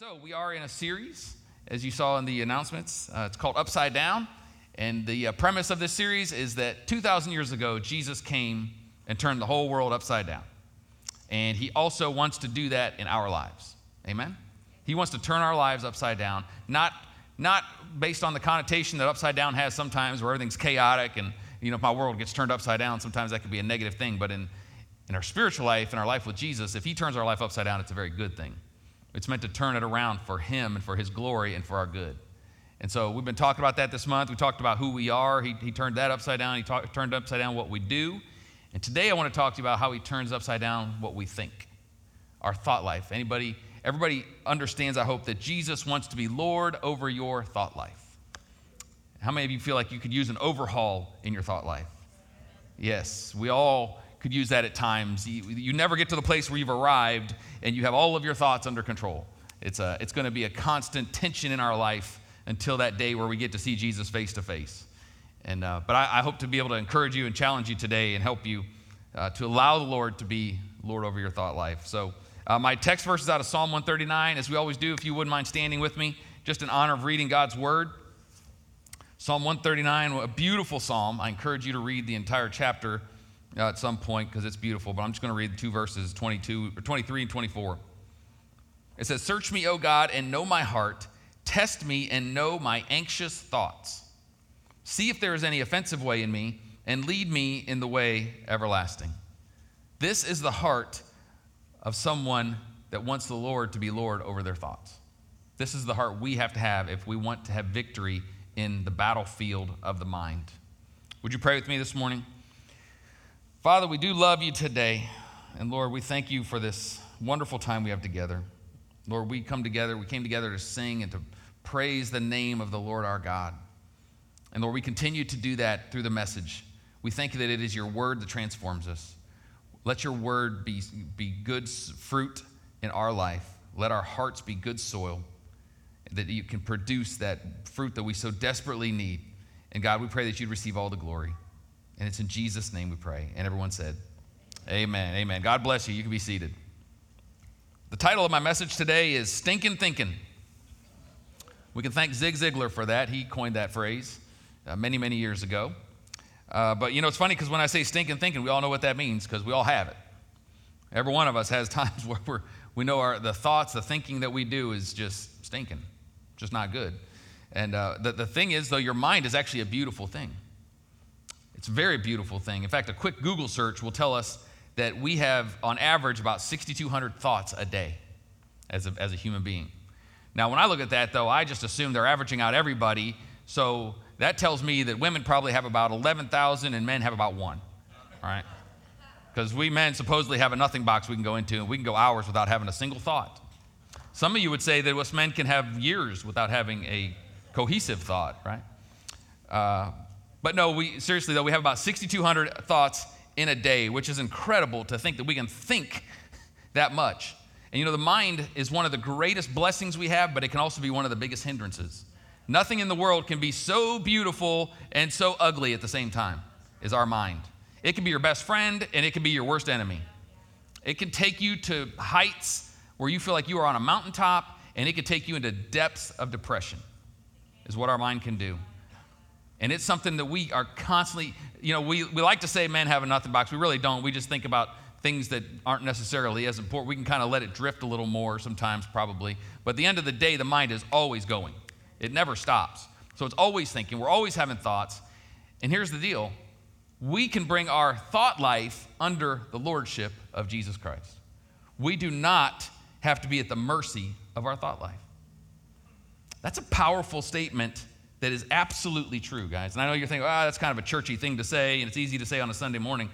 so we are in a series, as you saw in the announcements. Uh, it's called Upside Down. And the uh, premise of this series is that 2,000 years ago, Jesus came and turned the whole world upside down. And he also wants to do that in our lives. Amen? He wants to turn our lives upside down, not, not based on the connotation that upside down has sometimes where everything's chaotic and, you know, if my world gets turned upside down, sometimes that could be a negative thing. But in, in our spiritual life, in our life with Jesus, if he turns our life upside down, it's a very good thing. It's meant to turn it around for Him and for His glory and for our good. And so we've been talking about that this month. We talked about who we are. He, he turned that upside down. He talk, turned upside down what we do. And today I want to talk to you about how He turns upside down what we think, our thought life. Anybody, everybody understands, I hope, that Jesus wants to be Lord over your thought life. How many of you feel like you could use an overhaul in your thought life? Yes, we all could use that at times. You, you never get to the place where you've arrived and you have all of your thoughts under control. It's, a, it's going to be a constant tension in our life until that day where we get to see Jesus face to face. And, uh, but I, I, hope to be able to encourage you and challenge you today and help you uh, to allow the Lord to be Lord over your thought life. So, uh, my text verse is out of Psalm 139, as we always do. If you wouldn't mind standing with me, just in honor of reading God's word. Psalm 139, a beautiful psalm. I encourage you to read the entire chapter uh, at some point because it's beautiful, but I'm just going to read two verses 22, or 23 and 24. It says, Search me, O God, and know my heart. Test me and know my anxious thoughts. See if there is any offensive way in me, and lead me in the way everlasting. This is the heart of someone that wants the Lord to be Lord over their thoughts. This is the heart we have to have if we want to have victory in the battlefield of the mind. Would you pray with me this morning? Father, we do love you today. And Lord, we thank you for this wonderful time we have together. Lord, we come together, we came together to sing and to praise the name of the Lord our God. And Lord, we continue to do that through the message. We thank you that it is your word that transforms us. Let your word be, be good fruit in our life. Let our hearts be good soil that you can produce that fruit that we so desperately need. And God, we pray that you'd receive all the glory. And it's in Jesus' name we pray. And everyone said, Amen. Amen. God bless you. You can be seated. The title of my message today is Stinking Thinking. We can thank Zig Ziglar for that. He coined that phrase uh, many, many years ago. Uh, but you know, it's funny because when I say stinking thinking, we all know what that means because we all have it. Every one of us has times where we're, we know our, the thoughts, the thinking that we do is just stinking, just not good. And uh, the, the thing is, though, your mind is actually a beautiful thing. It's a very beautiful thing. In fact, a quick Google search will tell us that we have, on average, about 6,200 thoughts a day as a, as a human being. Now, when I look at that, though, I just assume they're averaging out everybody. So that tells me that women probably have about 11,000 and men have about one, right? Because we men supposedly have a nothing box we can go into and we can go hours without having a single thought. Some of you would say that us men can have years without having a cohesive thought, right? Uh, but no, we seriously though, we have about 6,200 thoughts in a day, which is incredible to think that we can think that much. And you know, the mind is one of the greatest blessings we have, but it can also be one of the biggest hindrances. Nothing in the world can be so beautiful and so ugly at the same time as our mind. It can be your best friend and it can be your worst enemy. It can take you to heights where you feel like you are on a mountaintop, and it can take you into depths of depression, is what our mind can do. And it's something that we are constantly, you know, we, we like to say men have a nothing box. We really don't. We just think about things that aren't necessarily as important. We can kind of let it drift a little more sometimes, probably. But at the end of the day, the mind is always going, it never stops. So it's always thinking, we're always having thoughts. And here's the deal we can bring our thought life under the lordship of Jesus Christ. We do not have to be at the mercy of our thought life. That's a powerful statement that is absolutely true, guys. And I know you're thinking, ah, oh, that's kind of a churchy thing to say, and it's easy to say on a Sunday morning.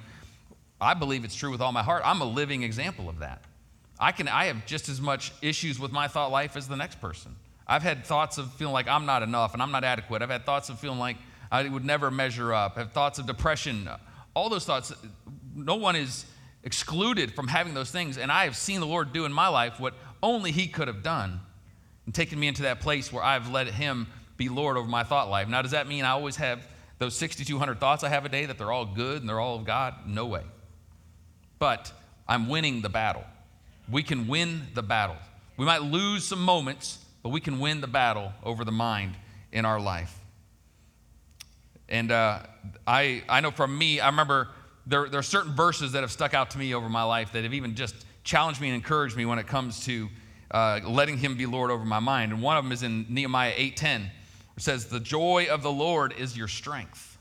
I believe it's true with all my heart. I'm a living example of that. I can I have just as much issues with my thought life as the next person. I've had thoughts of feeling like I'm not enough and I'm not adequate. I've had thoughts of feeling like I would never measure up. I have thoughts of depression. All those thoughts, no one is excluded from having those things. And I have seen the Lord do in my life what only He could have done and taken me into that place where I've let Him be Lord over my thought life. Now, does that mean I always have those 6,200 thoughts I have a day that they're all good and they're all of God? No way. But I'm winning the battle. We can win the battle. We might lose some moments, but we can win the battle over the mind in our life. And uh, I, I know from me, I remember there, there are certain verses that have stuck out to me over my life that have even just challenged me and encouraged me when it comes to uh, letting Him be Lord over my mind. And one of them is in Nehemiah 8:10, it says, "The joy of the Lord is your strength."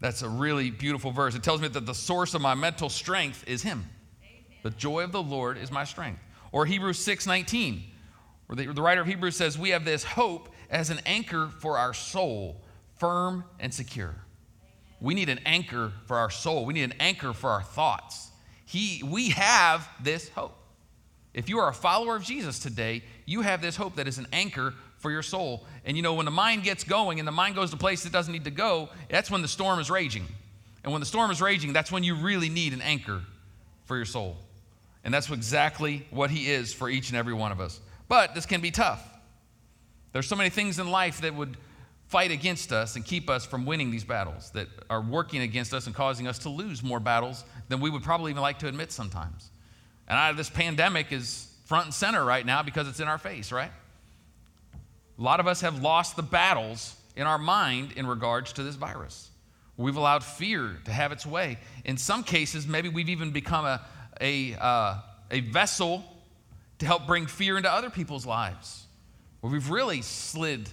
That's a really beautiful verse. It tells me that the source of my mental strength is Him. Amen. The joy of the Lord is my strength. Or Hebrews 6:19, where the, the writer of Hebrews says, "We have this hope as an anchor for our soul, firm and secure." We need an anchor for our soul. We need an anchor for our thoughts. He, we have this hope. If you are a follower of Jesus today, you have this hope that is an anchor for your soul. And you know, when the mind gets going and the mind goes to places it doesn't need to go, that's when the storm is raging. And when the storm is raging, that's when you really need an anchor for your soul. And that's exactly what He is for each and every one of us. But this can be tough. There's so many things in life that would fight against us and keep us from winning these battles, that are working against us and causing us to lose more battles than we would probably even like to admit sometimes. And I, this pandemic is front and center right now because it's in our face, right? A lot of us have lost the battles in our mind in regards to this virus. We've allowed fear to have its way. In some cases, maybe we've even become a, a, uh, a vessel to help bring fear into other people's lives, where we've really slid.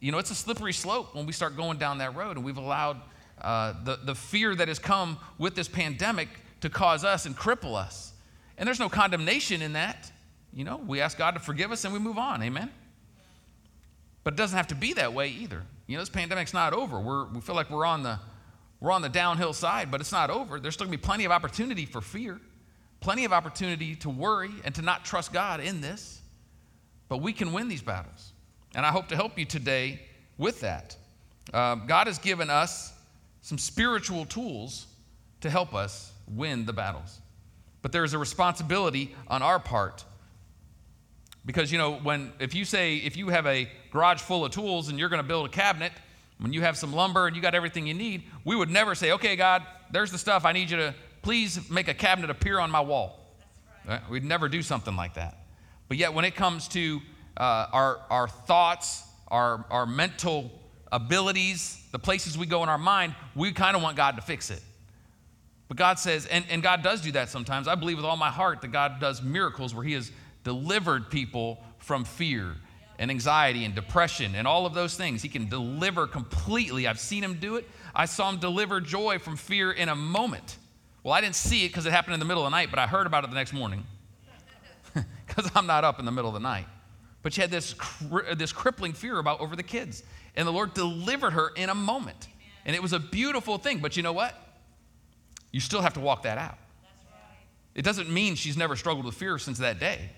You know, it's a slippery slope when we start going down that road, and we've allowed uh, the, the fear that has come with this pandemic to cause us and cripple us. And there's no condemnation in that. You know, we ask God to forgive us and we move on. Amen? But it doesn't have to be that way either. You know, this pandemic's not over. We're, we feel like we're on, the, we're on the downhill side, but it's not over. There's still to be plenty of opportunity for fear, plenty of opportunity to worry and to not trust God in this. But we can win these battles. And I hope to help you today with that. Uh, God has given us some spiritual tools to help us win the battles. But there is a responsibility on our part. Because, you know, when, if you say, if you have a garage full of tools and you're going to build a cabinet, when you have some lumber and you got everything you need, we would never say, okay, God, there's the stuff. I need you to please make a cabinet appear on my wall. Right. We'd never do something like that. But yet, when it comes to uh, our, our thoughts, our, our mental abilities, the places we go in our mind, we kind of want God to fix it. But God says, and, and God does do that sometimes. I believe with all my heart that God does miracles where He has delivered people from fear and anxiety and depression and all of those things. He can deliver completely. I've seen Him do it. I saw Him deliver joy from fear in a moment. Well, I didn't see it because it happened in the middle of the night, but I heard about it the next morning because I'm not up in the middle of the night. But she had this, this crippling fear about over the kids, and the Lord delivered her in a moment. And it was a beautiful thing. But you know what? you still have to walk that out. It doesn't mean she's never struggled with fear since that day.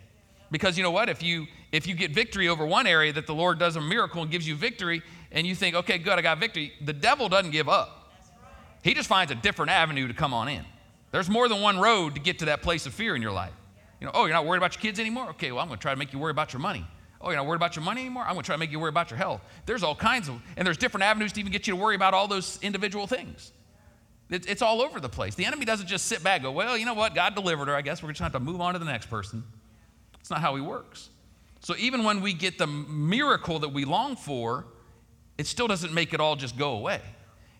Because you know what? If you if you get victory over one area that the Lord does a miracle and gives you victory, and you think, okay, good, I got victory, the devil doesn't give up. He just finds a different avenue to come on in. There's more than one road to get to that place of fear in your life. You know, oh, you're not worried about your kids anymore? Okay, well, I'm going to try to make you worry about your money. Oh, you're not worried about your money anymore? I'm going to try to make you worry about your health. There's all kinds of, and there's different avenues to even get you to worry about all those individual things. It's all over the place. The enemy doesn't just sit back go, well, you know what? God delivered her. I guess we're just going to have to move on to the next person. It's not how he works. So even when we get the miracle that we long for, it still doesn't make it all just go away.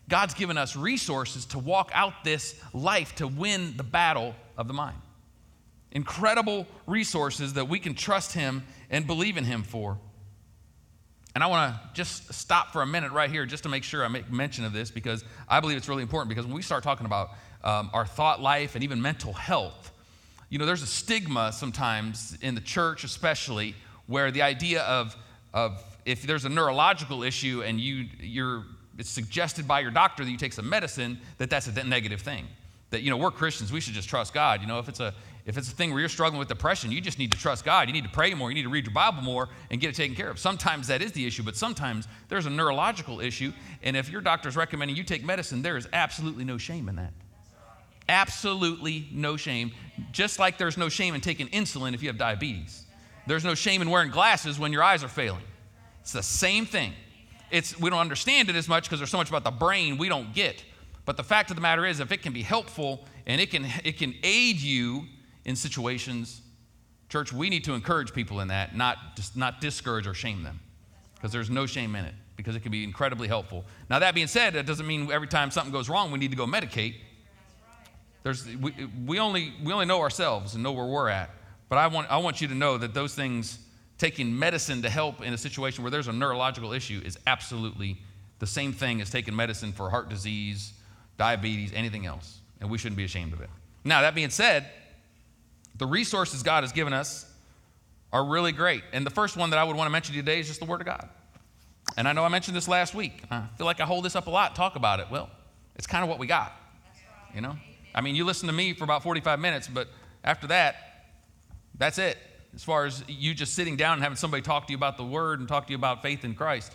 God's given us resources to walk out this life to win the battle of the mind. Incredible resources that we can trust Him and believe in Him for. And I want to just stop for a minute right here just to make sure I make mention of this because I believe it's really important. Because when we start talking about um, our thought life and even mental health, you know, there's a stigma sometimes in the church, especially, where the idea of, of if there's a neurological issue and you, you're, it's suggested by your doctor that you take some medicine, that that's a negative thing. That, you know, we're Christians, we should just trust God. You know, if it's a, if it's a thing where you're struggling with depression, you just need to trust God. You need to pray more. You need to read your Bible more and get it taken care of. Sometimes that is the issue, but sometimes there's a neurological issue. And if your doctor's recommending you take medicine, there is absolutely no shame in that. Absolutely no shame. Just like there's no shame in taking insulin if you have diabetes. There's no shame in wearing glasses when your eyes are failing. It's the same thing. It's, we don't understand it as much because there's so much about the brain we don't get. But the fact of the matter is, if it can be helpful and it can, it can aid you in situations, Church, we need to encourage people in that, not, not discourage or shame them, because there's no shame in it, because it can be incredibly helpful. Now, that being said, that doesn't mean every time something goes wrong, we need to go medicate. There's, we, we, only, we only know ourselves and know where we're at. But I want, I want you to know that those things, taking medicine to help in a situation where there's a neurological issue, is absolutely the same thing as taking medicine for heart disease, diabetes, anything else. And we shouldn't be ashamed of it. Now, that being said, the resources God has given us are really great. And the first one that I would want to mention today is just the Word of God. And I know I mentioned this last week. I feel like I hold this up a lot, talk about it. Well, it's kind of what we got. You know? I mean, you listen to me for about 45 minutes, but after that, that's it. As far as you just sitting down and having somebody talk to you about the Word and talk to you about faith in Christ,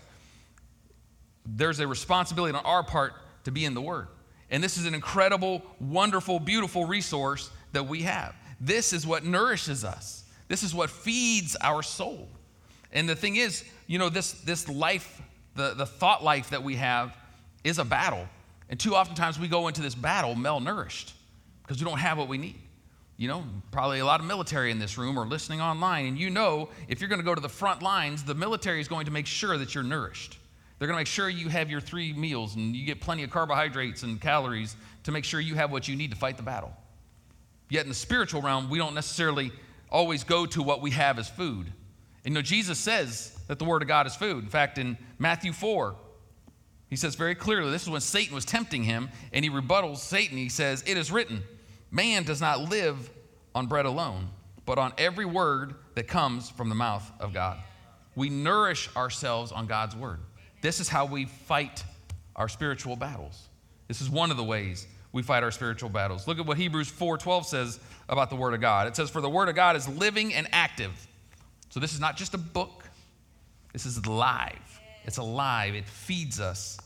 there's a responsibility on our part to be in the Word. And this is an incredible, wonderful, beautiful resource that we have. This is what nourishes us. This is what feeds our soul. And the thing is, you know, this, this life, the, the thought life that we have is a battle. And too oftentimes we go into this battle malnourished because we don't have what we need. You know, probably a lot of military in this room or listening online, and you know if you're going to go to the front lines, the military is going to make sure that you're nourished. They're going to make sure you have your three meals and you get plenty of carbohydrates and calories to make sure you have what you need to fight the battle. Yet in the spiritual realm, we don't necessarily always go to what we have as food. And you know, Jesus says that the Word of God is food. In fact, in Matthew 4, he says very clearly this is when Satan was tempting him, and he rebuttals Satan. He says, It is written, man does not live on bread alone, but on every word that comes from the mouth of God. We nourish ourselves on God's Word. This is how we fight our spiritual battles. This is one of the ways we fight our spiritual battles. Look at what Hebrews 4:12 says about the word of God. It says for the word of God is living and active. So this is not just a book. This is live. It's alive. It feeds us.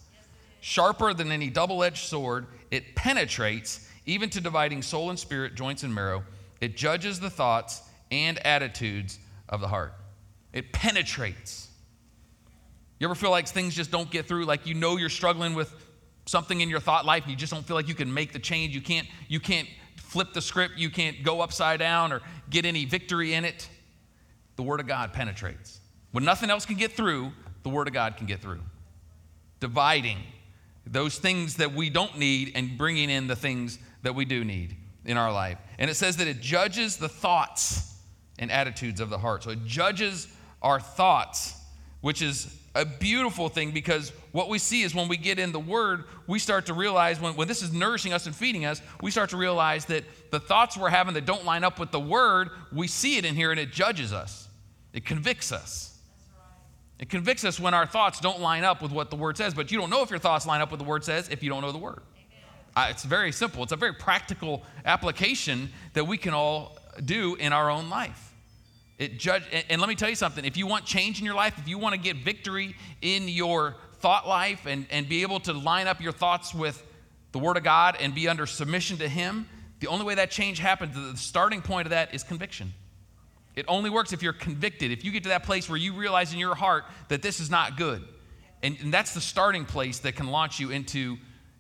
Sharper than any double-edged sword, it penetrates even to dividing soul and spirit, joints and marrow. It judges the thoughts and attitudes of the heart. It penetrates. You ever feel like things just don't get through? Like you know you're struggling with something in your thought life and you just don't feel like you can make the change. You can't, you can't flip the script. You can't go upside down or get any victory in it. The Word of God penetrates. When nothing else can get through, the Word of God can get through. Dividing those things that we don't need and bringing in the things that we do need in our life. And it says that it judges the thoughts and attitudes of the heart. So it judges our thoughts, which is a beautiful thing because what we see is when we get in the Word, we start to realize when, when this is nourishing us and feeding us, we start to realize that the thoughts we're having that don't line up with the Word, we see it in here and it judges us. It convicts us. It convicts us when our thoughts don't line up with what the Word says, but you don't know if your thoughts line up with the Word says if you don't know the Word. Uh, it's very simple. It's a very practical application that we can all do in our own life. It judge, and let me tell you something if you want change in your life, if you want to get victory in your thought life and, and be able to line up your thoughts with the Word of God and be under submission to Him, the only way that change happens, the starting point of that is conviction. It only works if you're convicted, if you get to that place where you realize in your heart that this is not good. And, and that's the starting place that can launch you into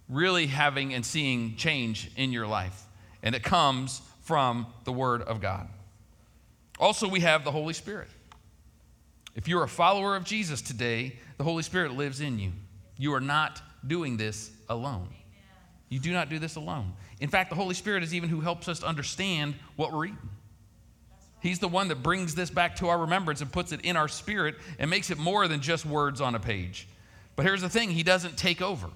really having and seeing change in your life. And it comes from the Word of God. Also, we have the Holy Spirit. If you're a follower of Jesus today, the Holy Spirit lives in you. You are not doing this alone. You do not do this alone. In fact, the Holy Spirit is even who helps us understand what we're eating. He's the one that brings this back to our remembrance and puts it in our spirit and makes it more than just words on a page. But here's the thing He doesn't take over.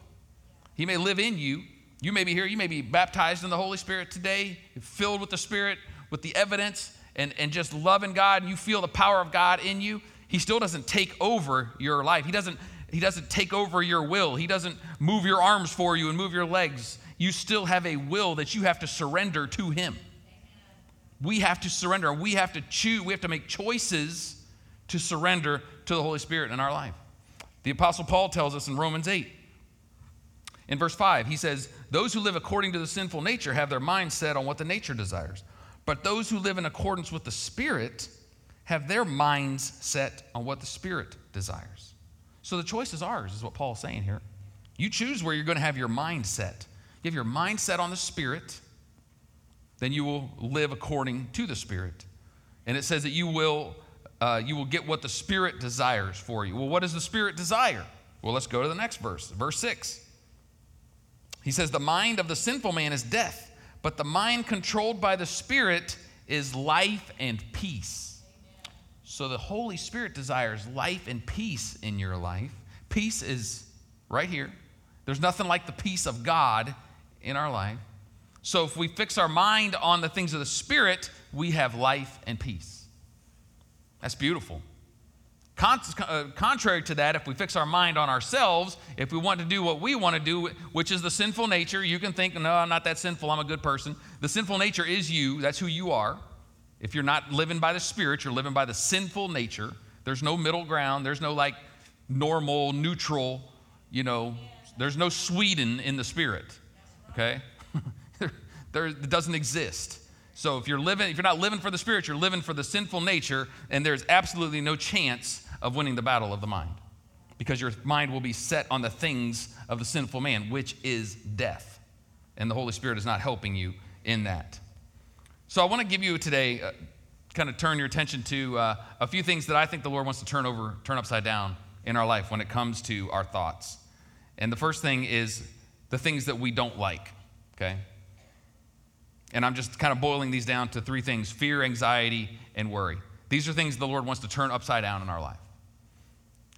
He may live in you. You may be here, you may be baptized in the Holy Spirit today, filled with the Spirit, with the evidence, and, and just loving God and you feel the power of God in you, He still doesn't take over your life. He doesn't, he doesn't take over your will. He doesn't move your arms for you and move your legs. You still have a will that you have to surrender to Him. We have to surrender. We have to choose. We have to make choices to surrender to the Holy Spirit in our life. The Apostle Paul tells us in Romans 8, in verse 5, he says, Those who live according to the sinful nature have their mind set on what the nature desires. But those who live in accordance with the Spirit have their minds set on what the Spirit desires. So the choice is ours, is what Paul's saying here. You choose where you're going to have your mind set. You have your mind set on the Spirit, then you will live according to the Spirit. And it says that you will, uh, you will get what the Spirit desires for you. Well, what does the Spirit desire? Well, let's go to the next verse, verse 6. He says, The mind of the sinful man is death, but the mind controlled by the Spirit is life and peace. So the Holy Spirit desires life and peace in your life. Peace is right here. There's nothing like the peace of God in our life. So if we fix our mind on the things of the Spirit, we have life and peace. That's beautiful. Con- uh, contrary to that, if we fix our mind on ourselves, if we want to do what we want to do, which is the sinful nature, you can think, no, I'm not that sinful, I'm a good person. The sinful nature is you, that's who you are. If you're not living by the Spirit, you're living by the sinful nature. There's no middle ground, there's no like normal, neutral, you know, there's no Sweden in the Spirit, okay? There, it doesn't exist. So if you're living, if you're not living for the spirit, you're living for the sinful nature, and there's absolutely no chance of winning the battle of the mind. Because your mind will be set on the things of the sinful man, which is death. And the Holy Spirit is not helping you in that. So I want to give you today, uh, kind of turn your attention to uh, a few things that I think the Lord wants to turn over, turn upside down in our life when it comes to our thoughts. And the first thing is the things that we don't like, okay? And I'm just kind of boiling these down to three things fear, anxiety, and worry. These are things the Lord wants to turn upside down in our life.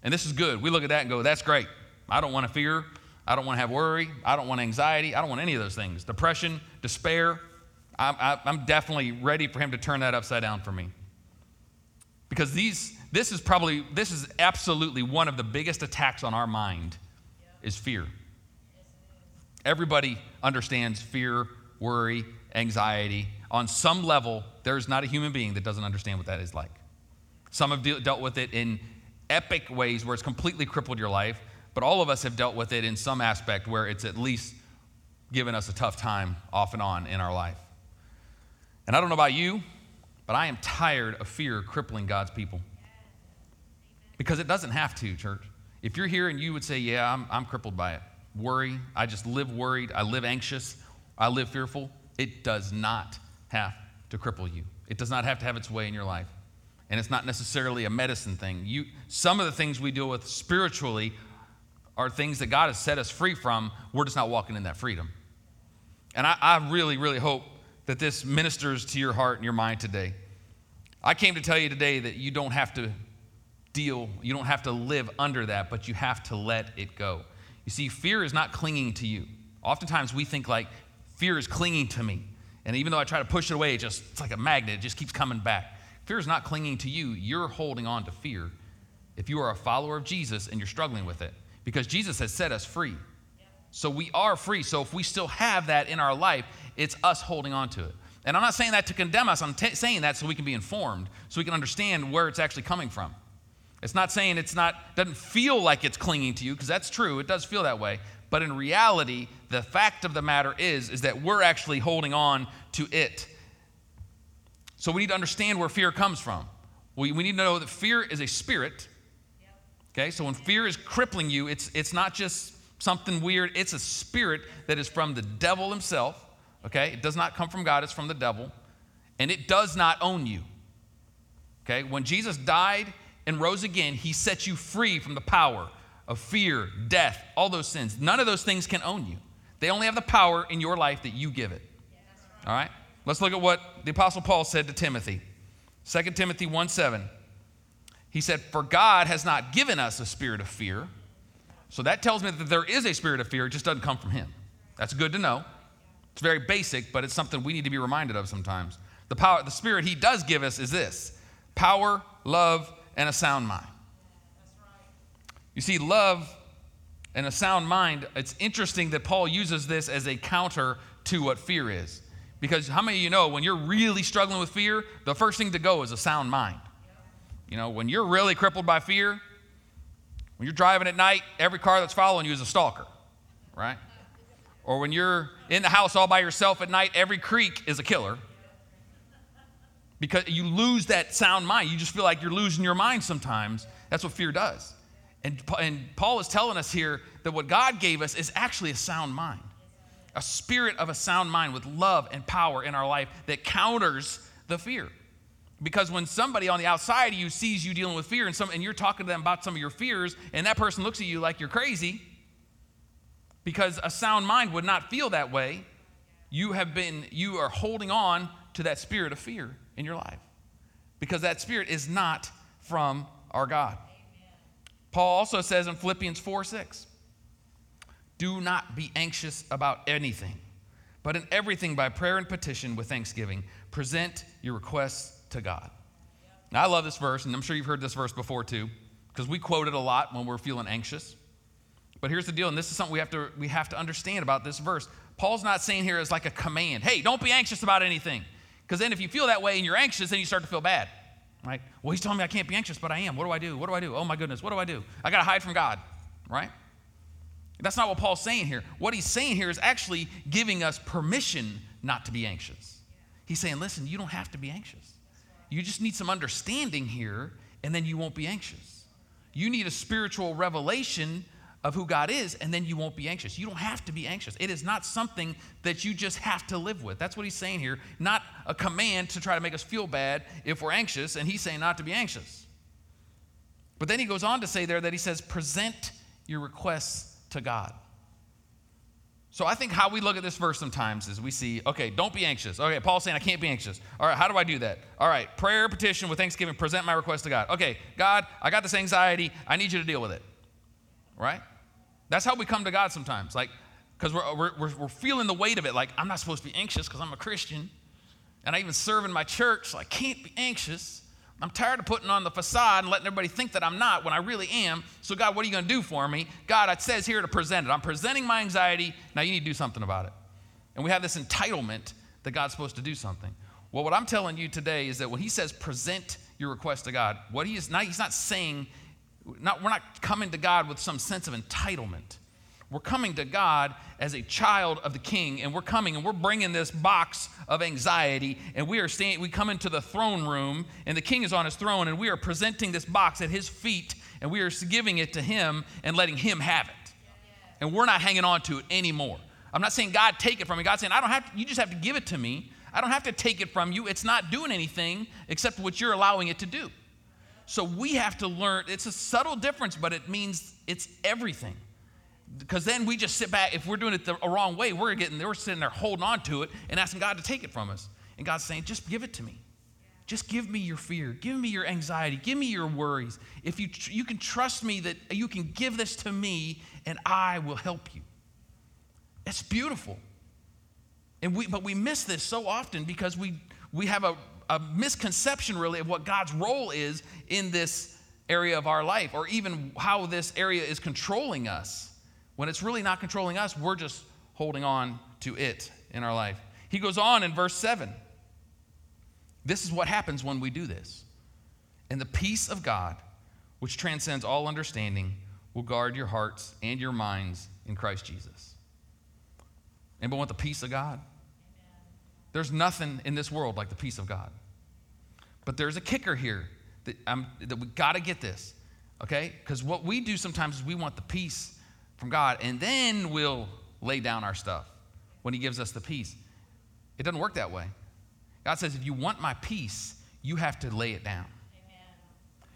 And this is good. We look at that and go, that's great. I don't want to fear. I don't want to have worry. I don't want anxiety. I don't want any of those things. Depression, despair. I'm, I'm definitely ready for Him to turn that upside down for me. Because these, this is probably, this is absolutely one of the biggest attacks on our mind is fear. Everybody understands fear, worry, anxiety. On some level, there's not a human being that doesn't understand what that is like. Some have de- dealt with it in epic ways where it's completely crippled your life, but all of us have dealt with it in some aspect where it's at least given us a tough time off and on in our life. And I don't know about you, but I am tired of fear crippling God's people. Because it doesn't have to, church. If you're here and you would say, Yeah, I'm, I'm crippled by it, worry, I just live worried, I live anxious, I live fearful, it does not have to cripple you. It does not have to have its way in your life. And it's not necessarily a medicine thing. You, some of the things we deal with spiritually are things that God has set us free from. We're just not walking in that freedom. And I, I really, really hope that this ministers to your heart and your mind today. I came to tell you today that you don't have to deal, you don't have to live under that, but you have to let it go. You see, fear is not clinging to you. Oftentimes we think like Fear is clinging to me. And even though I try to push it away, it just, it's like a magnet, it just keeps coming back. Fear is not clinging to you, you're holding on to fear if you are a follower of Jesus and you're struggling with it. Because Jesus has set us free. So we are free. So if we still have that in our life, it's us holding on to it. And I'm not saying that to condemn us, I'm t- saying that so we can be informed, so we can understand where it's actually coming from. It's not saying it's not, doesn't feel like it's clinging to you, because that's true, it does feel that way. But in reality, the fact of the matter is, is that we're actually holding on to it. So we need to understand where fear comes from. We, we need to know that fear is a spirit. Okay, so when fear is crippling you, it's, it's not just something weird, it's a spirit that is from the devil himself. Okay, it does not come from God, it's from the devil. And it does not own you. Okay, when Jesus died and rose again, he set you free from the power of fear, death, all those sins. None of those things can own you. They only have the power in your life that you give it. All right? Let's look at what the Apostle Paul said to Timothy. 2 Timothy 1 7. He said, For God has not given us a spirit of fear. So that tells me that there is a spirit of fear, it just doesn't come from Him. That's good to know. It's very basic, but it's something we need to be reminded of sometimes. The power, the spirit He does give us is this power, love, and a sound mind. You see, love and a sound mind, it's interesting that Paul uses this as a counter to what fear is. Because how many of you know when you're really struggling with fear, the first thing to go is a sound mind? You know, when you're really crippled by fear, when you're driving at night, every car that's following you is a stalker, right? Or when you're in the house all by yourself at night, every creak is a killer. Because you lose that sound mind. You just feel like you're losing your mind sometimes. That's what fear does. And, and Paul is telling us here that what God gave us is actually a sound mind, a spirit of a sound mind with love and power in our life that counters the fear. Because when somebody on the outside of you sees you dealing with fear and, some, and you're talking to them about some of your fears, and that person looks at you like you're crazy, because a sound mind would not feel that way, you have been, you are holding on to that spirit of fear in your life. Because that spirit is not from our God. Paul also says in Philippians 4 6, do not be anxious about anything, but in everything by prayer and petition with thanksgiving, present your requests to God. Now, I love this verse, and I'm sure you've heard this verse before too, because we quote it a lot when we're feeling anxious. But here's the deal, and this is something we have to, we have to understand about this verse. Paul's not saying here as like a command, hey, don't be anxious about anything. Because then if you feel that way and you're anxious, then you start to feel bad. Right? Well, he's telling me I can't be anxious, but I am. What do I do? What do I do? Oh my goodness, what do I do? I got to hide from God. Right? That's not what Paul's saying here. What he's saying here is actually giving us permission not to be anxious. He's saying, listen, you don't have to be anxious. You just need some understanding here, and then you won't be anxious. You need a spiritual revelation of who God is, and then you won't be anxious. You don't have to be anxious. It is not something that you just have to live with. That's what he's saying here. Not a command to try to make us feel bad if we're anxious, and he's saying not to be anxious. But then he goes on to say there that he says, present your requests to God. So I think how we look at this verse sometimes is we see, okay, don't be anxious. Okay, Paul's saying I can't be anxious. All right, how do I do that? All right, prayer, petition with thanksgiving, present my request to God. Okay, God, I got this anxiety. I need you to deal with it. Right? That's how we come to God sometimes. Like, because we're, we're, we're, feeling the weight of it. Like, I'm not supposed to be anxious because I'm a Christian. And I even serve in my church, so I can't be anxious. I'm tired of putting on the facade and letting everybody think that I'm not when I really am. So, God, what are you going to do for me? God, it says here to present it. I'm presenting my anxiety. Now you need to do something about it. And we have this entitlement that God's supposed to do something. Well, what I'm telling you today is that when He says present your request to God, what He is not, He's not saying not, we're not coming to God with some sense of entitlement. We're coming to God as a child of the king, and we're coming and we're bringing this box of anxiety, and we are staying, we come into the throne room, and the king is on his throne, and we are presenting this box at his feet, and we are giving it to him and letting him have it. And we're not hanging on to it anymore. I'm not saying, God, take it from me. God's saying, I don't have to, you just have to give it to me. I don't have to take it from you. It's not doing anything except what you're allowing it to do. So we have to learn, it's a subtle difference, but it means it's everything. Because then we just sit back, if we're doing it the wrong way, we're getting we're sitting there holding on to it and asking God to take it from us. And God's saying, just give it to me. Just give me your fear. Give me your anxiety. Give me your worries. If you, you can trust me that you can give this to me and I will help you. It's beautiful. And we, but we miss this so often because we, we have a, a misconception, really, of what God's role is in this area of our life, or even how this area is controlling us. When it's really not controlling us, we're just holding on to it in our life. He goes on in verse 7. This is what happens when we do this. And the peace of God, which transcends all understanding, will guard your hearts and your minds in Christ Jesus. Anybody want the peace of God? There's nothing in this world like the peace of God. But there's a kicker here that, um, that we got to get this, okay? Because what we do sometimes is we want the peace from God, and then we'll lay down our stuff when He gives us the peace. It doesn't work that way. God says, if you want my peace, you have to lay it down. Amen.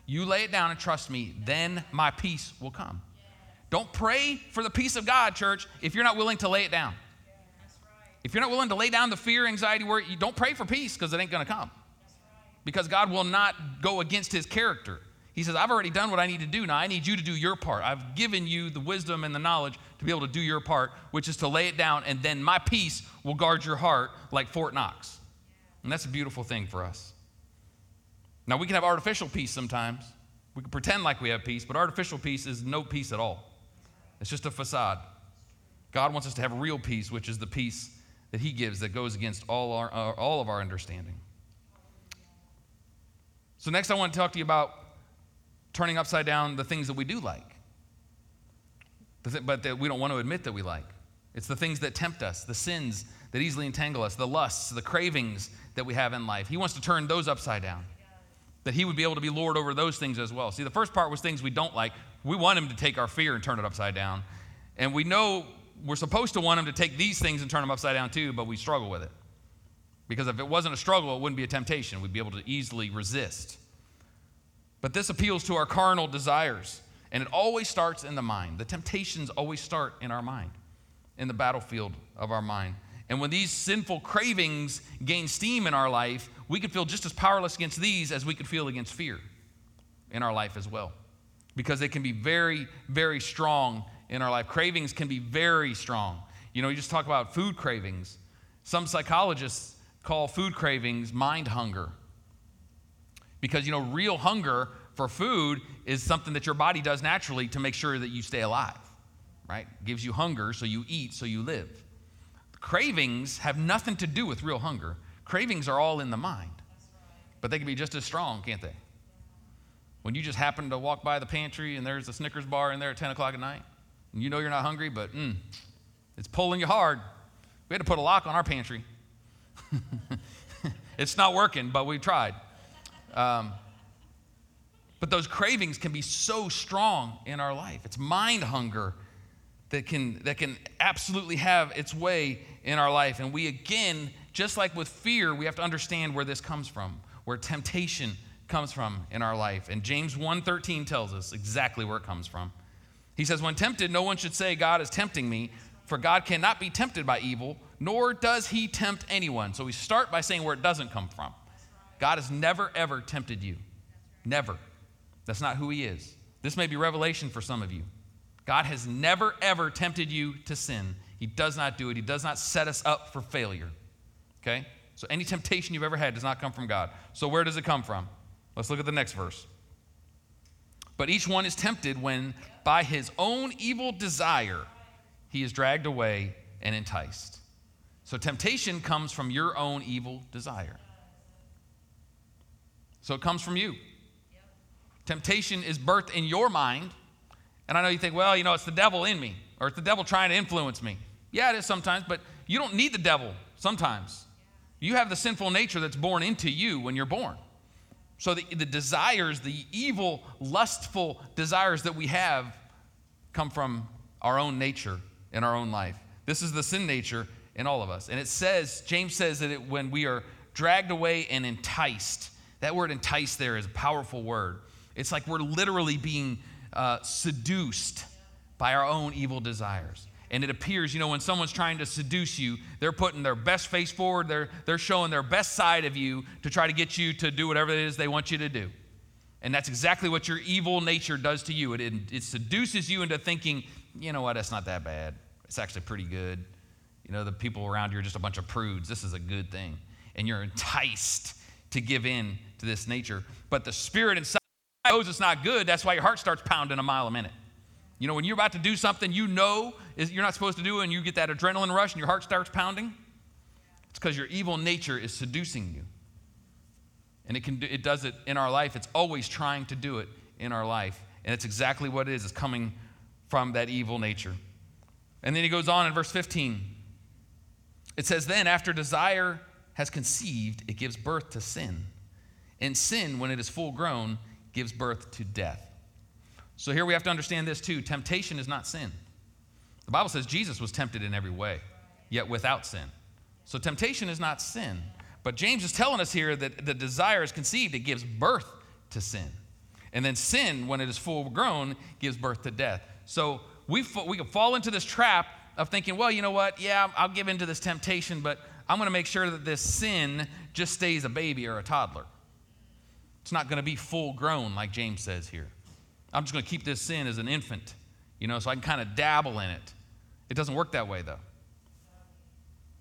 You lay it down and trust me, then my peace will come. Yeah. Don't pray for the peace of God, church, if you're not willing to lay it down. If you're not willing to lay down the fear, anxiety, worry, you don't pray for peace because it ain't going to come. Because God will not go against his character. He says, I've already done what I need to do. Now I need you to do your part. I've given you the wisdom and the knowledge to be able to do your part, which is to lay it down, and then my peace will guard your heart like Fort Knox. And that's a beautiful thing for us. Now, we can have artificial peace sometimes. We can pretend like we have peace, but artificial peace is no peace at all. It's just a facade. God wants us to have real peace, which is the peace that He gives that goes against all, our, uh, all of our understanding. So, next, I want to talk to you about turning upside down the things that we do like, but that we don't want to admit that we like. It's the things that tempt us, the sins that easily entangle us, the lusts, the cravings that we have in life. He wants to turn those upside down, that He would be able to be Lord over those things as well. See, the first part was things we don't like. We want Him to take our fear and turn it upside down. And we know we're supposed to want him to take these things and turn them upside down too, but we struggle with it. Because if it wasn't a struggle, it wouldn't be a temptation. We'd be able to easily resist. But this appeals to our carnal desires, and it always starts in the mind. The temptations always start in our mind, in the battlefield of our mind. And when these sinful cravings gain steam in our life, we can feel just as powerless against these as we could feel against fear in our life as well. Because they can be very, very strong in our life. Cravings can be very strong. You know, you just talk about food cravings. Some psychologists call food cravings mind hunger. Because, you know, real hunger for food is something that your body does naturally to make sure that you stay alive, right? Gives you hunger, so you eat, so you live. Cravings have nothing to do with real hunger. Cravings are all in the mind, but they can be just as strong, can't they? When you just happen to walk by the pantry and there's a Snickers bar in there at 10 o'clock at night, and you know you're not hungry, but mm, it's pulling you hard. We had to put a lock on our pantry. it's not working, but we tried. Um, but those cravings can be so strong in our life. It's mind hunger that can, that can absolutely have its way in our life. And we, again, just like with fear, we have to understand where this comes from, where temptation comes from in our life. And James 1:13 tells us exactly where it comes from. He says, When tempted, no one should say, God is tempting me, for God cannot be tempted by evil, nor does he tempt anyone. So we start by saying where it doesn't come from. God has never, ever tempted you. Never. That's not who he is. This may be revelation for some of you. God has never, ever tempted you to sin. He does not do it. He does not set us up for failure. Okay? So any temptation you've ever had does not come from God. So where does it come from? Let's look at the next verse. But each one is tempted when by his own evil desire he is dragged away and enticed. So temptation comes from your own evil desire. So it comes from you. Temptation is birthed in your mind. And I know you think, well, you know, it's the devil in me, or it's the devil trying to influence me. Yeah, it is sometimes, but you don't need the devil sometimes. You have the sinful nature that's born into you when you're born. So the, the desires, the evil, lustful desires that we have come from our own nature in our own life. This is the sin nature in all of us. And it says, James says that it, when we are dragged away and enticed, that word enticed there is a powerful word. It's like we're literally being uh, seduced by our own evil desires. And it appears, you know, when someone's trying to seduce you, they're putting their best face forward, they're, they're showing their best side of you to try to get you to do whatever it is they want you to do. And that's exactly what your evil nature does to you. It, it, seduces you into thinking, you know what, that's not that bad. It's actually pretty good. You know, the people around you are just a bunch of prudes. This is a good thing. And you're enticed to give in to this nature. But the spirit inside knows it's not good. That's why your heart starts pounding a mile a minute. You know, when you're about to do something you know is you're not supposed to do, and you get that adrenaline rush and your heart starts pounding, it's because your evil nature is seducing you. And it, can do, it does it in our life. It's always trying to do it in our life. And it's exactly what it is. It's coming from that evil nature. And then he goes on in verse 15. It says, Then after desire has conceived, it gives birth to sin. And sin, when it is full grown, gives birth to death. So here we have to understand this too temptation is not sin. The Bible says Jesus was tempted in every way, yet without sin. So temptation is not sin. But James is telling us here that the desire is conceived, it gives birth to sin. And then sin, when it is full grown, gives birth to death. So we, we can fall into this trap of thinking, well, you know what? Yeah, I'll give into this temptation, but I'm going to make sure that this sin just stays a baby or a toddler. It's not going to be full grown, like James says here. I'm just going to keep this sin as an infant, you know, so I can kind of dabble in it. It doesn't work that way, though.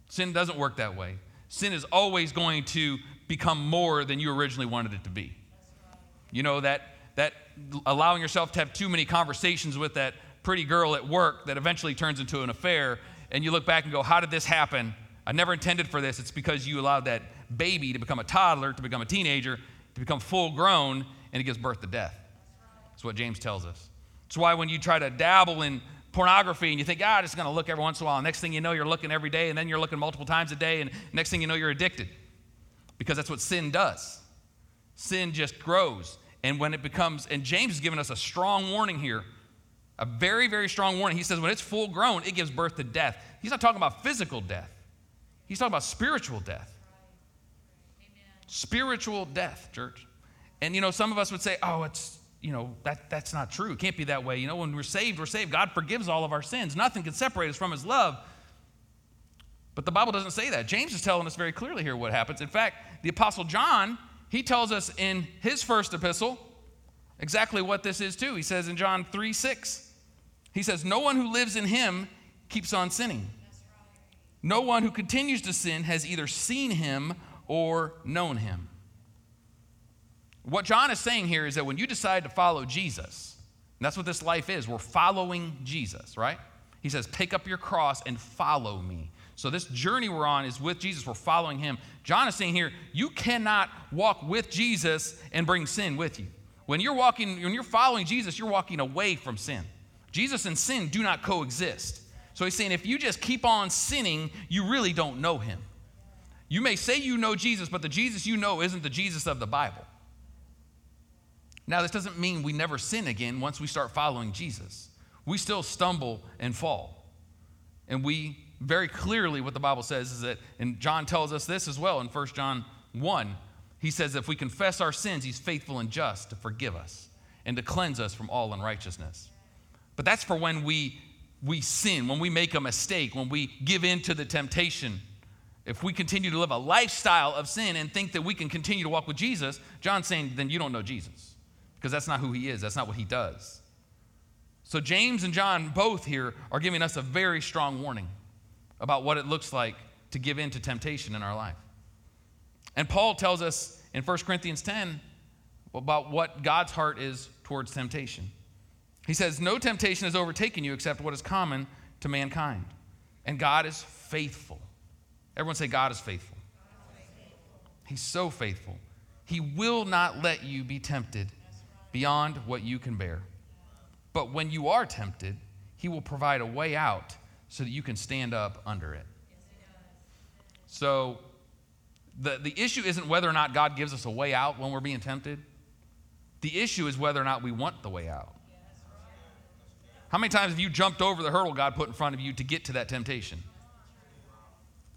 Sin doesn't work that way. Sin is always going to become more than you originally wanted it to be. You know, that, that allowing yourself to have too many conversations with that pretty girl at work that eventually turns into an affair, and you look back and go, How did this happen? I never intended for this. It's because you allowed that baby to become a toddler, to become a teenager, to become full grown, and it gives birth to death. That's what James tells us. That's why when you try to dabble in pornography and you think, ah, I'm just going to look every once in a while, next thing you know, you're looking every day, and then you're looking multiple times a day, and next thing you know, you're addicted. Because that's what sin does. Sin just grows. And when it becomes, and James has given us a strong warning here, a very, very strong warning. He says, when it's full grown, it gives birth to death. He's not talking about physical death, he's talking about spiritual death. Spiritual death, church. And you know, some of us would say, oh, it's, you know, that, that's not true. It can't be that way. You know, when we're saved, we're saved. God forgives all of our sins. Nothing can separate us from his love. But the Bible doesn't say that. James is telling us very clearly here what happens. In fact, the Apostle John, he tells us in his first epistle exactly what this is too. He says in John 3 6, he says, No one who lives in him keeps on sinning. No one who continues to sin has either seen him or known him. What John is saying here is that when you decide to follow Jesus, that's what this life is, we're following Jesus, right? He says, Pick up your cross and follow me. So, this journey we're on is with Jesus. We're following him. John is saying here, you cannot walk with Jesus and bring sin with you. When you're walking, when you're following Jesus, you're walking away from sin. Jesus and sin do not coexist. So, he's saying if you just keep on sinning, you really don't know him. You may say you know Jesus, but the Jesus you know isn't the Jesus of the Bible. Now, this doesn't mean we never sin again once we start following Jesus. We still stumble and fall. And we very clearly what the Bible says is that, and John tells us this as well in 1 John 1. He says, if we confess our sins, he's faithful and just to forgive us and to cleanse us from all unrighteousness. But that's for when we, we sin, when we make a mistake, when we give in to the temptation. If we continue to live a lifestyle of sin and think that we can continue to walk with Jesus, John's saying, then you don't know Jesus because that's not who he is, that's not what he does. So, James and John both here are giving us a very strong warning about what it looks like to give in to temptation in our life. And Paul tells us in 1 Corinthians 10 about what God's heart is towards temptation. He says, No temptation has overtaken you except what is common to mankind. And God is faithful. Everyone say, God is faithful. He's so faithful. He will not let you be tempted beyond what you can bear. But when you are tempted, He will provide a way out so that you can stand up under it. So the, the issue isn't whether or not God gives us a way out when we're being tempted. The issue is whether or not we want the way out. How many times have you jumped over the hurdle God put in front of you to get to that temptation?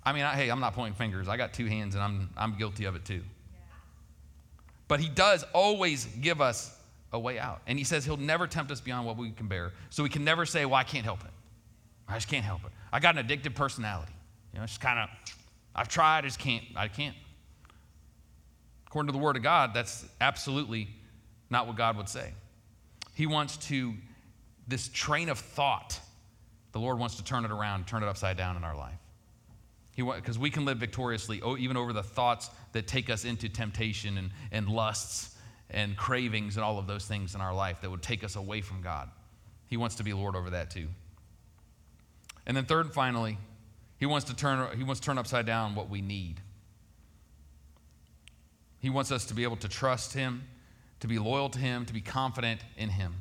I mean, I, hey, I'm not pointing fingers. I got two hands and I'm, I'm guilty of it too. But He does always give us a way out. And He says He'll never tempt us beyond what we can bear. So we can never say, well, I can't help it. I just can't help it. I got an addictive personality. You know, it's kind of, I've tried, I just can't, I can't. According to the Word of God, that's absolutely not what God would say. He wants to, this train of thought, the Lord wants to turn it around, turn it upside down in our life. Because we can live victoriously even over the thoughts that take us into temptation and, and lusts and cravings and all of those things in our life that would take us away from God. He wants to be Lord over that too. And then third and finally, he wants to turn, he wants to turn upside down what we need. He wants us to be able to trust him, to be loyal to him, to be confident in him.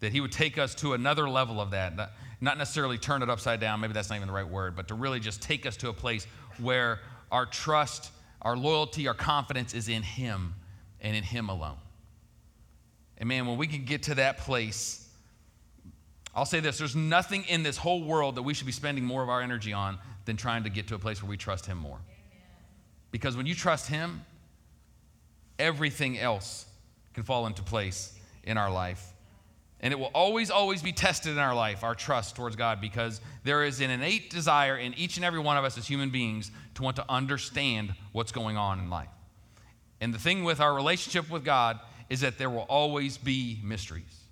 That he would take us to another level of that. Not, not necessarily turn it upside down, maybe that's not even the right word, but to really just take us to a place where our trust, our loyalty, our confidence is in him and in him alone. And man, when we can get to that place, I'll say this there's nothing in this whole world that we should be spending more of our energy on than trying to get to a place where we trust Him more. Because when you trust Him, everything else can fall into place in our life. And it will always, always be tested in our life, our trust towards God, because there is an innate desire in each and every one of us as human beings to want to understand what's going on in life. And the thing with our relationship with God is that there will always be mysteries.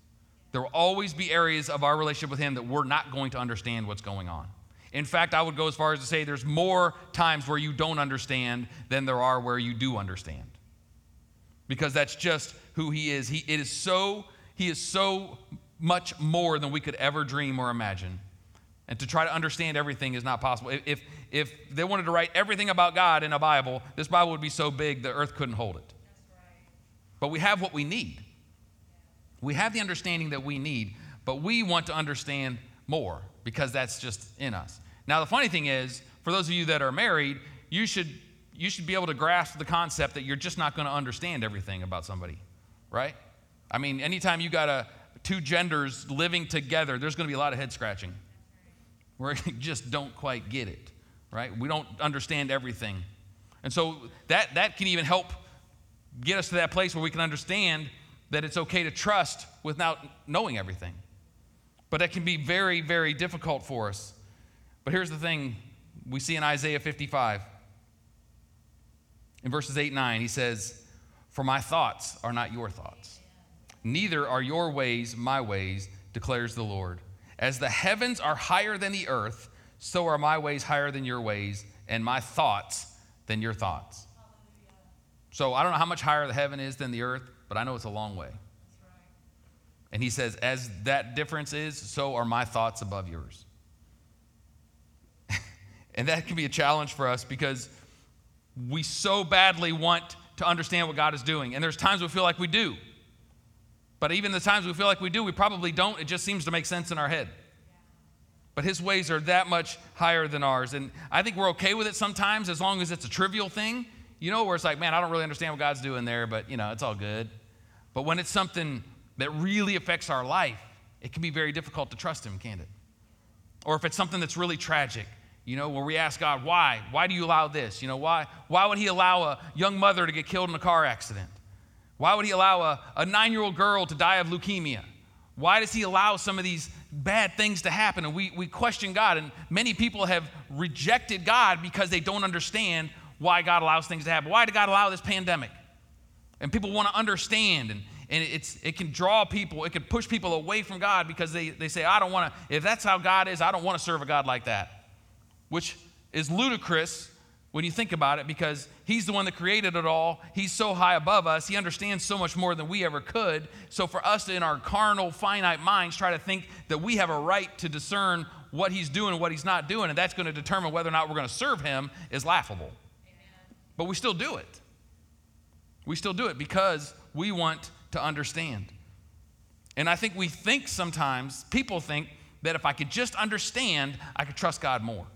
There will always be areas of our relationship with Him that we're not going to understand what's going on. In fact, I would go as far as to say there's more times where you don't understand than there are where you do understand. Because that's just who He is. He, it is so, he is so much more than we could ever dream or imagine. And to try to understand everything is not possible. If, if they wanted to write everything about God in a Bible, this Bible would be so big the earth couldn't hold it. But we have what we need. We have the understanding that we need, but we want to understand more because that's just in us. Now, the funny thing is, for those of you that are married, you should, you should be able to grasp the concept that you're just not going to understand everything about somebody, right? I mean, anytime you got a, two genders living together, there's going to be a lot of head scratching where you just don't quite get it, right? We don't understand everything. And so that, that can even help get us to that place where we can understand that it's okay to trust without knowing everything. But that can be very, very difficult for us. But here's the thing we see in Isaiah 55. In verses 8 and 9, he says, For my thoughts are not your thoughts, neither are your ways my ways, declares the Lord. As the heavens are higher than the earth, so are my ways higher than your ways, and my thoughts than your thoughts. So I don't know how much higher the heaven is than the earth, but I know it's a long way. And he says, As that difference is, so are my thoughts above yours. and that can be a challenge for us because we so badly want to understand what God is doing. And there's times we feel like we do. But even the times we feel like we do, we probably don't. It just seems to make sense in our head. But his ways are that much higher than ours. And I think we're okay with it sometimes as long as it's a trivial thing, you know, where it's like, man, I don't really understand what God's doing there, but, you know, it's all good. But when it's something that really affects our life, it can be very difficult to trust him, can't it? Or if it's something that's really tragic, you know, where we ask God, why? Why do you allow this? You know, why, why would he allow a young mother to get killed in a car accident? Why would he allow a, a nine year old girl to die of leukemia? Why does he allow some of these bad things to happen? And we, we question God. And many people have rejected God because they don't understand why God allows things to happen. Why did God allow this pandemic? And people want to understand. And, and it's, it can draw people, it can push people away from God because they, they say, I don't want to, if that's how God is, I don't want to serve a God like that. Which is ludicrous when you think about it because he's the one that created it all. He's so high above us. He understands so much more than we ever could. So for us in our carnal, finite minds, try to think that we have a right to discern what he's doing and what he's not doing, and that's going to determine whether or not we're going to serve him is laughable. But we still do it. We still do it because we want to understand. And I think we think sometimes, people think that if I could just understand, I could trust God more.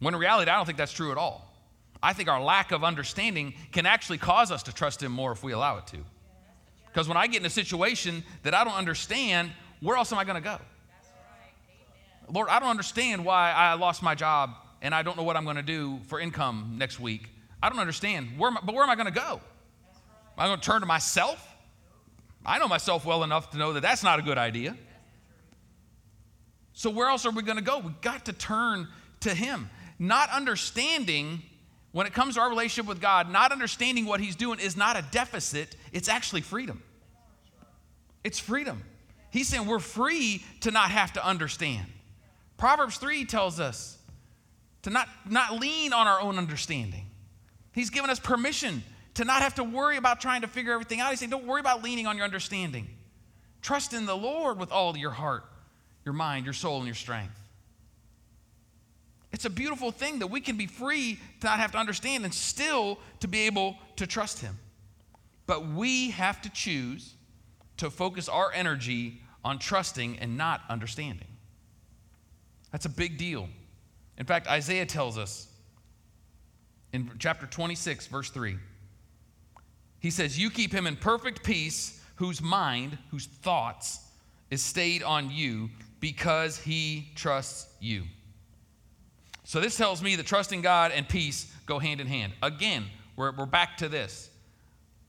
When in reality, I don't think that's true at all. I think our lack of understanding can actually cause us to trust Him more if we allow it to. Because when I get in a situation that I don't understand, where else am I going to go? Lord, I don't understand why I lost my job and I don't know what I'm going to do for income next week. I don't understand. Where I, but where am I going to go? Am I going to turn to myself? I know myself well enough to know that that's not a good idea. So, where else are we going to go? We've got to turn to Him. Not understanding, when it comes to our relationship with God, not understanding what He's doing is not a deficit, it's actually freedom. It's freedom. He's saying we're free to not have to understand. Proverbs 3 tells us to not, not lean on our own understanding. He's given us permission to not have to worry about trying to figure everything out. He's saying, don't worry about leaning on your understanding. Trust in the Lord with all your heart, your mind, your soul, and your strength. It's a beautiful thing that we can be free to not have to understand and still to be able to trust Him. But we have to choose to focus our energy on trusting and not understanding. That's a big deal. In fact, Isaiah tells us in chapter 26, verse 3, he says, You keep him in perfect peace, whose mind, whose thoughts is stayed on you because he trusts you. So this tells me that trusting God and peace go hand in hand. Again, we're, we're back to this.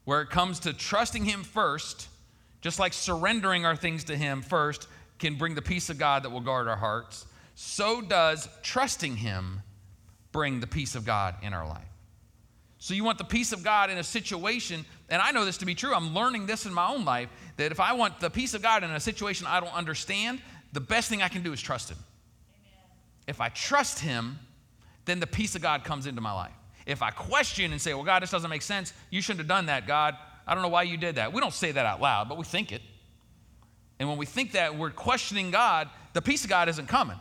Where it comes to trusting Him first, just like surrendering our things to Him first can bring the peace of God that will guard our hearts, so does trusting Him bring the peace of God in our life. So you want the peace of God in a situation, and I know this to be true. I'm learning this in my own life that if I want the peace of God in a situation I don't understand, the best thing I can do is trust Him. If I trust Him, then the peace of God comes into my life. If I question and say, well, God, this doesn't make sense, you shouldn't have done that, God. I don't know why you did that. We don't say that out loud, but we think it. And when we think that, we're questioning God, the peace of God isn't coming.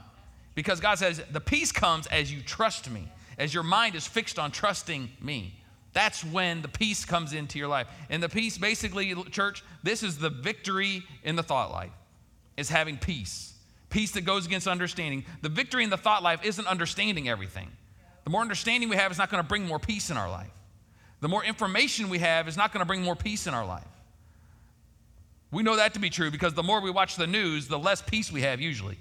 Because God says, the peace comes as you trust me, as your mind is fixed on trusting me. That's when the peace comes into your life. And the peace, basically, church, this is the victory in the thought life, is having peace peace that goes against understanding. The victory in the thought life isn't understanding everything. The more understanding we have is not going to bring more peace in our life. The more information we have is not going to bring more peace in our life. We know that to be true because the more we watch the news, the less peace we have usually.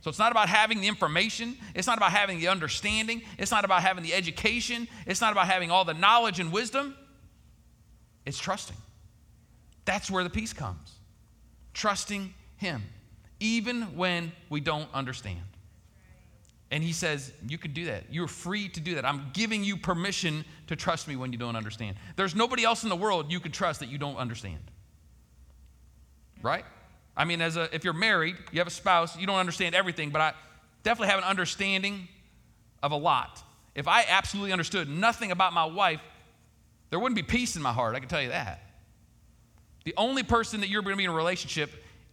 So it's not about having the information. It's not about having the understanding. It's not about having the education. It's not about having all the knowledge and wisdom. It's trusting. That's where the peace comes. Trusting Him, even when we don't understand. And He says, You can do that. You're free to do that. I'm giving you permission to trust me when you don't understand. There's nobody else in the world you can trust that you don't understand. Right? I mean, as a, if you're married, you have a spouse, you don't understand everything, but I definitely have an understanding of a lot. If I absolutely understood nothing about my wife, there wouldn't be peace in my heart, I can tell you that. The only person that you're going to be in a relationship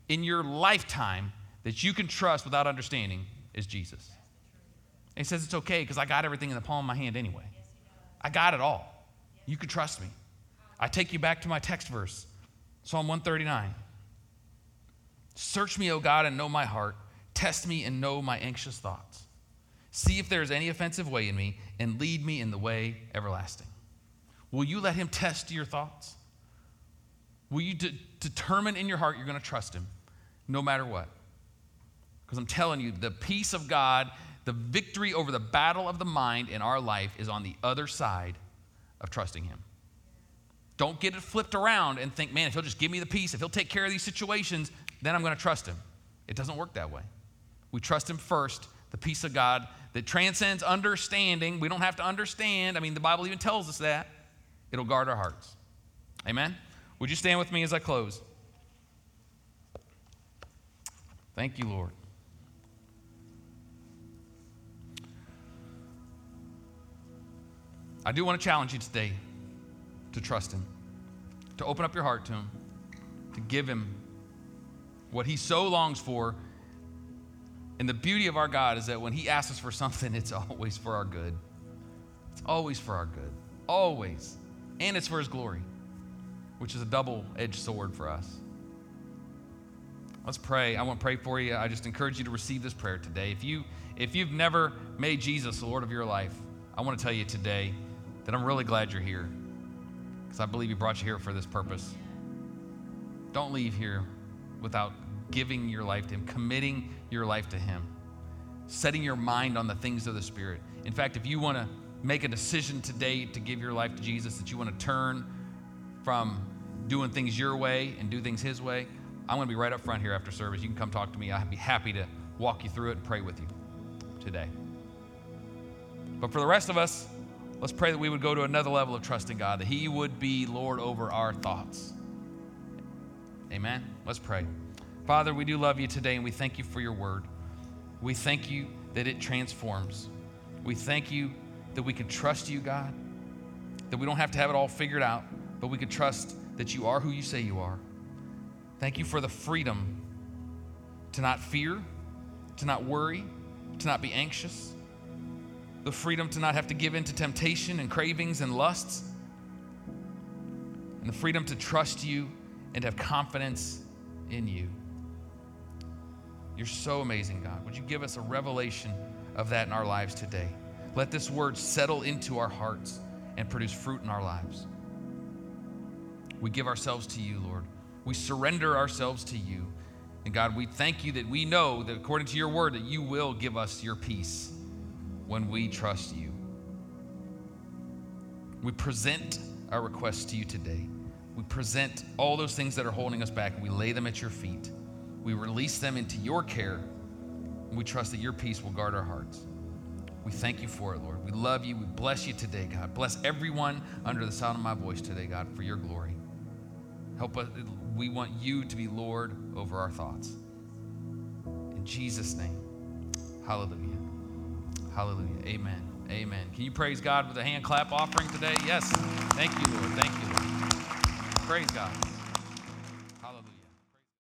in your lifetime that you can trust without understanding is Jesus. And he says it's okay because I got everything in the palm of my hand anyway. I got it all. You can trust me. I take you back to my text verse, Psalm 139. Search me, O God, and know my heart. Test me and know my anxious thoughts. See if there is any offensive way in me, and lead me in the way everlasting. Will you let him test your thoughts? Will you de- determine in your heart you're going to trust him no matter what? Because I'm telling you, the peace of God, the victory over the battle of the mind in our life is on the other side of trusting him. Don't get it flipped around and think, man, if he'll just give me the peace, if he'll take care of these situations, then I'm going to trust him. It doesn't work that way. We trust him first, the peace of God that transcends understanding. We don't have to understand. I mean, the Bible even tells us that. It'll guard our hearts. Amen? Would you stand with me as I close? Thank you, Lord. I do want to challenge you today to trust Him, to open up your heart to Him, to give Him what he so longs for. And the beauty of our God is that when he asks us for something, it's always for our good. It's always for our good. Always. And it's for his glory, which is a double edged sword for us. Let's pray. I want to pray for you. I just encourage you to receive this prayer today. If you if you've never made Jesus the Lord of your life, I want to tell you today that I'm really glad you're here. Because I believe he brought you here for this purpose. Don't leave here without giving your life to Him, committing your life to Him, setting your mind on the things of the Spirit. In fact, if you want to make a decision today to give your life to Jesus, that you want to turn from doing things your way and do things His way, I'm going to be right up front here after service. You can come talk to me. I'd be happy to walk you through it and pray with you today. But for the rest of us, let's pray that we would go to another level of trusting God, that He would be Lord over our thoughts. Amen. Let's pray. Father, we do love you today and we thank you for your word. We thank you that it transforms. We thank you that we can trust you, God, that we don't have to have it all figured out, but we can trust that you are who you say you are. Thank you for the freedom to not fear, to not worry, to not be anxious, the freedom to not have to give in to temptation and cravings and lusts, and the freedom to trust you and have confidence in you. You're so amazing, God. Would you give us a revelation of that in our lives today? Let this word settle into our hearts and produce fruit in our lives. We give ourselves to you, Lord. We surrender ourselves to you. And God, we thank you that we know that according to your word that you will give us your peace when we trust you. We present our request to you today. We present all those things that are holding us back we lay them at your feet. We release them into your care. And we trust that your peace will guard our hearts. We thank you for it, Lord. We love you. We bless you today, God. Bless everyone under the sound of my voice today, God, for your glory. Help us. We want you to be Lord over our thoughts. In Jesus' name. Hallelujah. Hallelujah. Amen. Amen. Can you praise God with a hand clap offering today? Yes. Thank you, Lord. Thank you, Lord. Praise God.